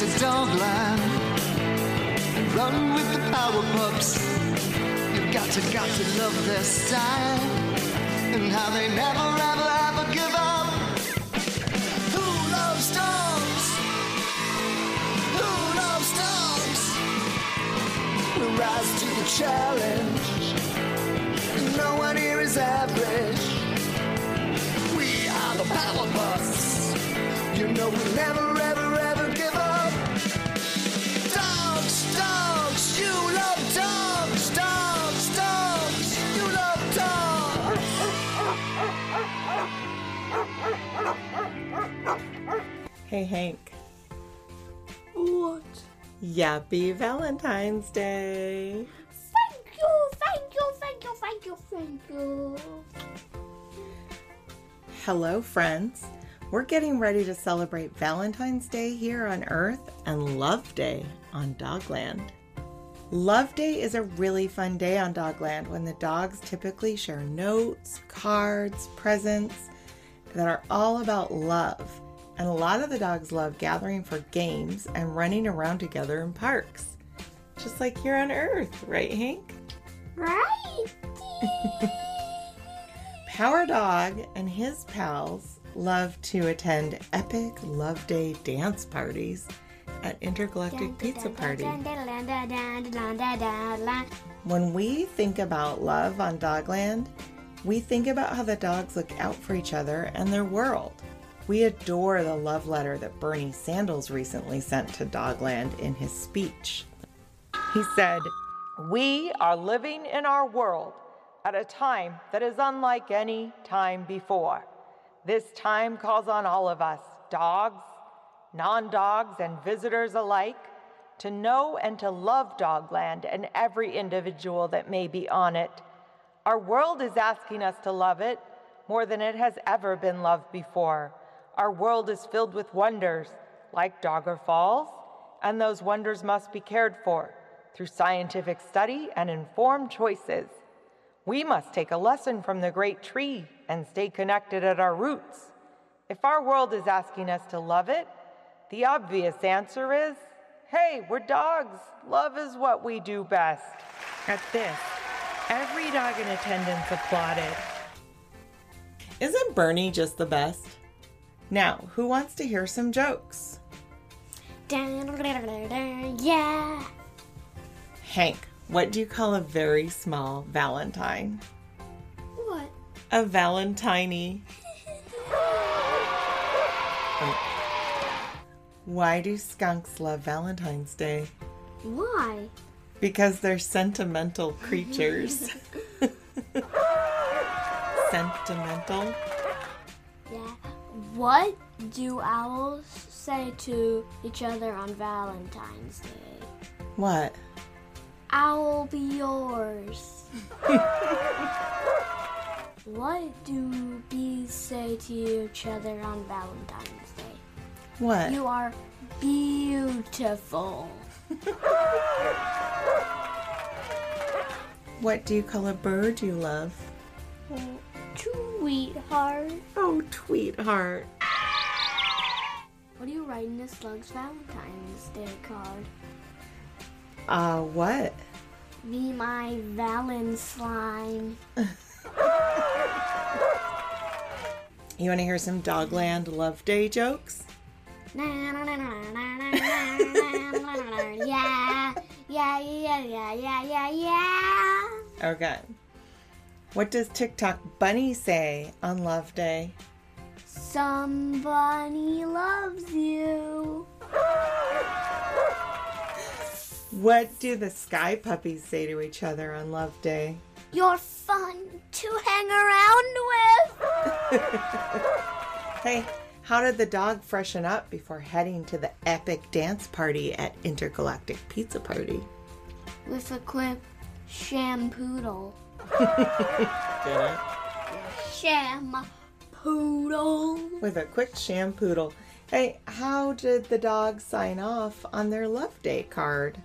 to Dogland and run with the power pups. You've got to, got to love their style and how they never, ever, ever give up. Who loves dogs? Who loves dogs? We'll rise to the challenge. No one here is average. We are the power pups. You know we never, Hey, Hank. What? Happy Valentine's Day. Thank you, thank you, thank you, thank you, thank you. Hello, friends. We're getting ready to celebrate Valentine's Day here on Earth and Love Day on Dogland. Love Day is a really fun day on Dogland when the dogs typically share notes, cards, presents that are all about love. And a lot of the dogs love gathering for games and running around together in parks. Just like here on Earth, right, Hank? Right? Power Dog and his pals love to attend epic Love Day dance parties at Intergalactic Pizza Party. When we think about love on Dogland, we think about how the dogs look out for each other and their world. We adore the love letter that Bernie Sandals recently sent to Dogland in his speech. He said, We are living in our world at a time that is unlike any time before. This time calls on all of us, dogs, non dogs, and visitors alike, to know and to love Dogland and every individual that may be on it. Our world is asking us to love it more than it has ever been loved before. Our world is filled with wonders, like Dogger Falls, and those wonders must be cared for through scientific study and informed choices. We must take a lesson from the great tree and stay connected at our roots. If our world is asking us to love it, the obvious answer is hey, we're dogs. Love is what we do best. At this, every dog in attendance applauded. Isn't Bernie just the best? Now, who wants to hear some jokes? Yeah. Hank, what do you call a very small Valentine? What? A Valentine. Why do skunks love Valentine's Day? Why? Because they're sentimental creatures. sentimental? Yeah. What do owls say to each other on Valentine's Day? What? I'll be yours. what do bees say to each other on Valentine's Day? What? You are beautiful. What do you call a bird you love? Sweetheart. Oh, tweetheart. What are you writing in the Slug's Valentine's Day card? Uh, what? Be my Valen slime. You want to hear some Dogland Love Day jokes? yeah, yeah, yeah, yeah, yeah, yeah, yeah. Okay. What does TikTok Bunny say on Love Day? Somebody loves you. What do the sky puppies say to each other on Love Day? You're fun to hang around with. Hey, how did the dog freshen up before heading to the epic dance party at Intergalactic Pizza Party? With a quick shampoodle. Get it? Shampoodle. With a quick shampoodle. Hey, how did the dog sign off on their Love Day card?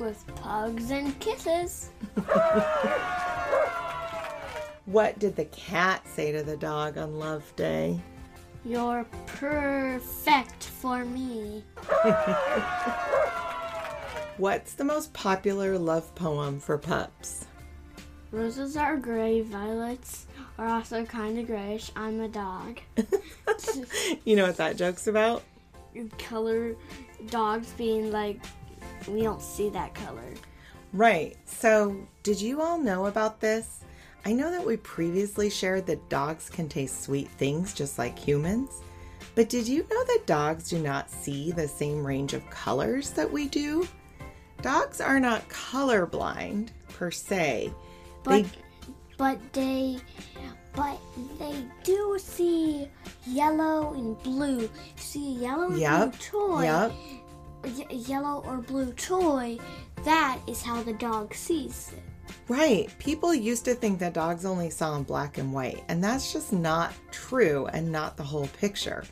With pugs and kisses. What did the cat say to the dog on Love Day? You're perfect for me. What's the most popular love poem for pups? Roses are gray, violets are also kind of grayish. I'm a dog. You know what that joke's about? color dogs being like, we don't see that color. Right. So, did you all know about this? I know that we previously shared that dogs can taste sweet things just like humans. But did you know that dogs do not see the same range of colors that we do? Dogs are not colorblind per se. But They but they but they do see yellow and blue. See a yellow or Yep. blue toy. Yep. y- yellow or blue toy. That is how the dog sees it. Right. People used to think that dogs only saw in black and white, and that's just not true and not the whole picture.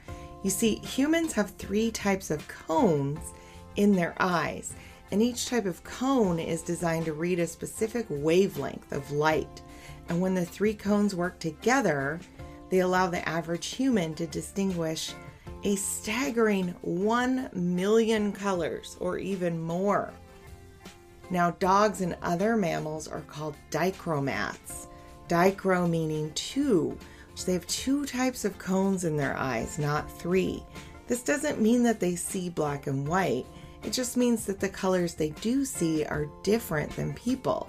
You see, humans have three types of cones in their eyes, and each type of cone is designed to read a specific wavelength of light. And when the three cones work together, they allow the average human to distinguish a staggering 1 million colors or even more. Now, dogs and other mammals are called dichromats. Dichro meaning two, which they have two types of cones in their eyes, not three. This doesn't mean that they see black and white, it just means that the colors they do see are different than people.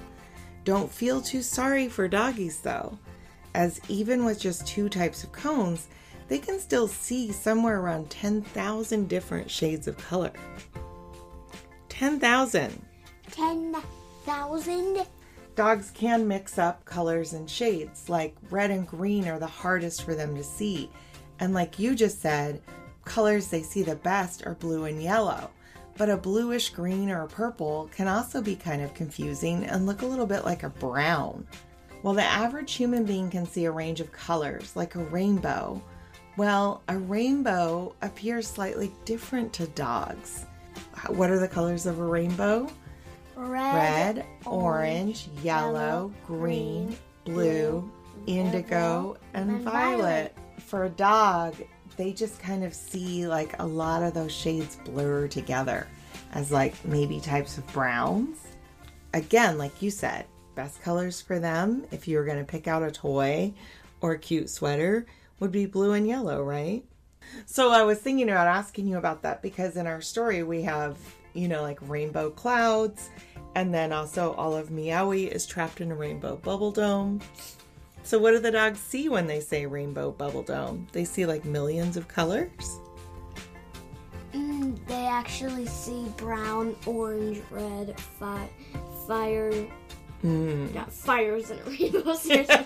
Don't feel too sorry for doggies though, as even with just two types of cones, they can still see somewhere around 10,000 different shades of color. 10,000! Ten thousand. Dogs can mix up colors and shades, like red and green are the hardest for them to see. And like you just said, colors they see the best are blue and yellow. But a bluish green or purple can also be kind of confusing and look a little bit like a brown. While the average human being can see a range of colors, like a rainbow, well, a rainbow appears slightly different to dogs. What are the colors of a rainbow? Red, red, orange, yellow, green, blue, indigo, and and violet. For a dog, they just kind of see like a lot of those shades blur together as like maybe types of browns. Again, like you said, best colors for them, if you were going to pick out a toy or a cute sweater, would be blue and yellow, right? So I was thinking about asking you about that because in our story we have, you know, like rainbow clouds, and then also all of Meowie is trapped in a rainbow bubble dome. So what do the dogs see when they say rainbow bubble dome? They see like millions of colors. Mm, they actually see brown, orange, red, fi- fire. Mm. Not fires in a rainbow. Seriously,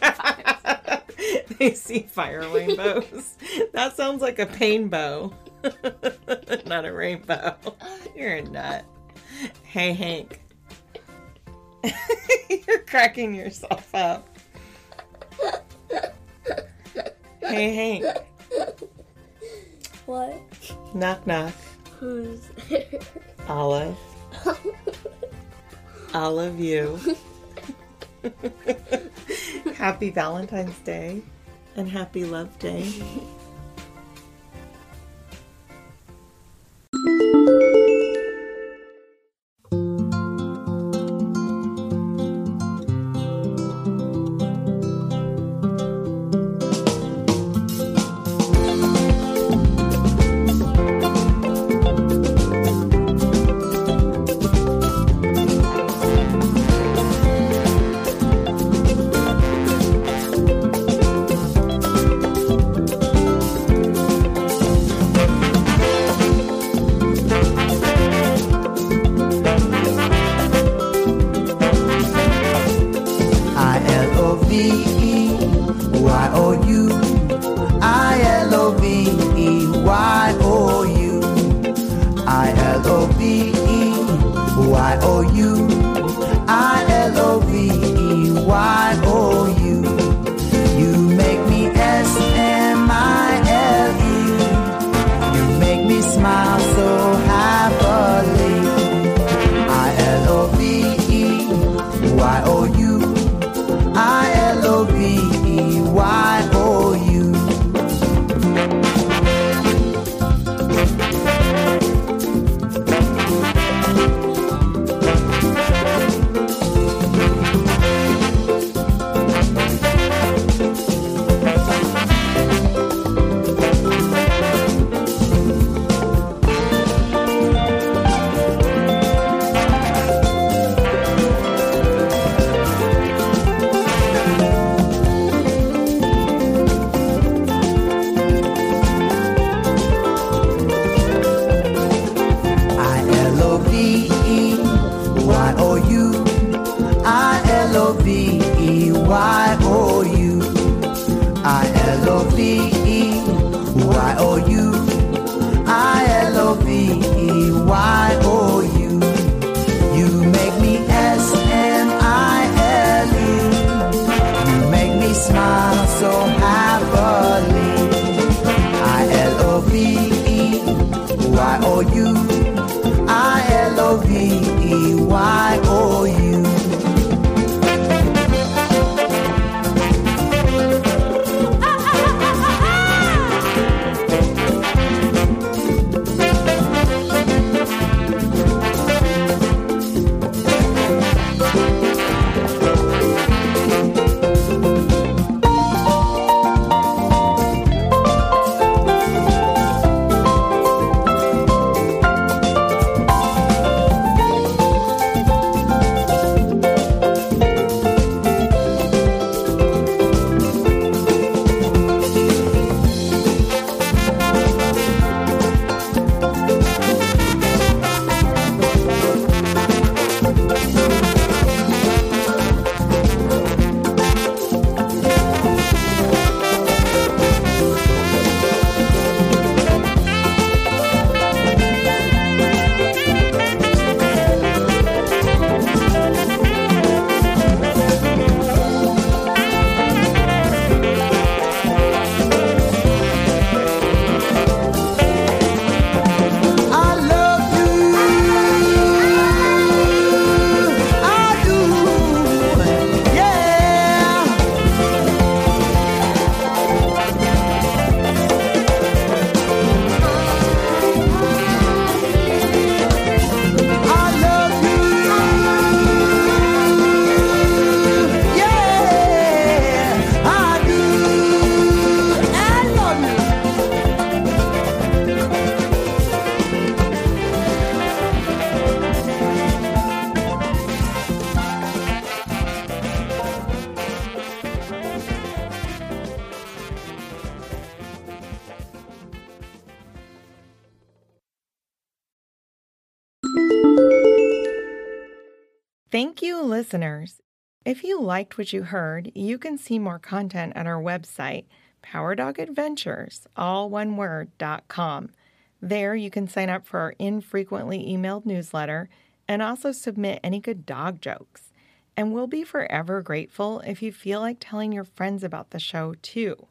they see fire rainbows. that sounds like a painbow, not a rainbow. You're a nut. Hey, Hank. You're cracking yourself up. Hey, Hank. What? Knock, knock. Who's there? Olive. Olive, you. happy Valentine's Day and happy Love Day. L Thank you, listeners. If you liked what you heard, you can see more content at our website, PowerDogAdventures, all one word, dot com. There, you can sign up for our infrequently emailed newsletter and also submit any good dog jokes. And we'll be forever grateful if you feel like telling your friends about the show too.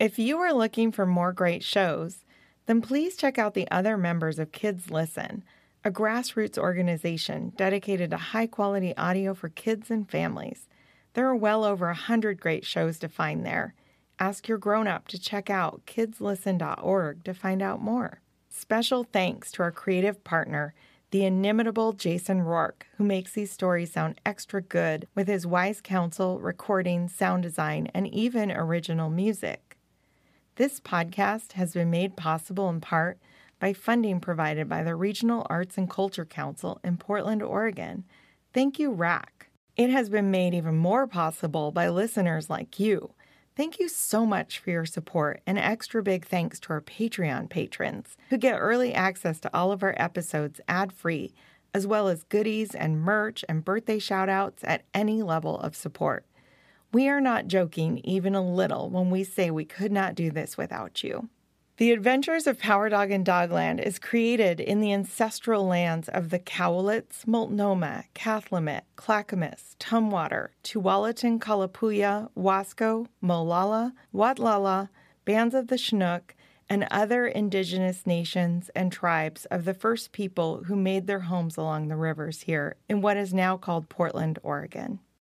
If you are looking for more great shows, then please check out the other members of Kids Listen, a grassroots organization dedicated to high quality audio for kids and families. There are well over a hundred great shows to find there. Ask your grown up to check out kidslisten.org to find out more. Special thanks to our creative partner, the inimitable Jason Roark, who makes these stories sound extra good with his wise counsel, recording, sound design, and even original music. This podcast has been made possible in part by funding provided by the Regional Arts and Culture Council in Portland, Oregon. Thank you, RAC. It has been made even more possible by listeners like you. Thank you so much for your support, and extra big thanks to our Patreon patrons who get early access to all of our episodes ad free, as well as goodies and merch and birthday shout outs at any level of support. We are not joking even a little when we say we could not do this without you. The Adventures of Power Dog and Dogland is created in the ancestral lands of the Cowlitz, Multnomah, Cathlamet, Clackamas, Tumwater, Tualatin, Kalapuya, Wasco, Molalla, Watlala, bands of the Chinook, and other indigenous nations and tribes of the first people who made their homes along the rivers here in what is now called Portland, Oregon.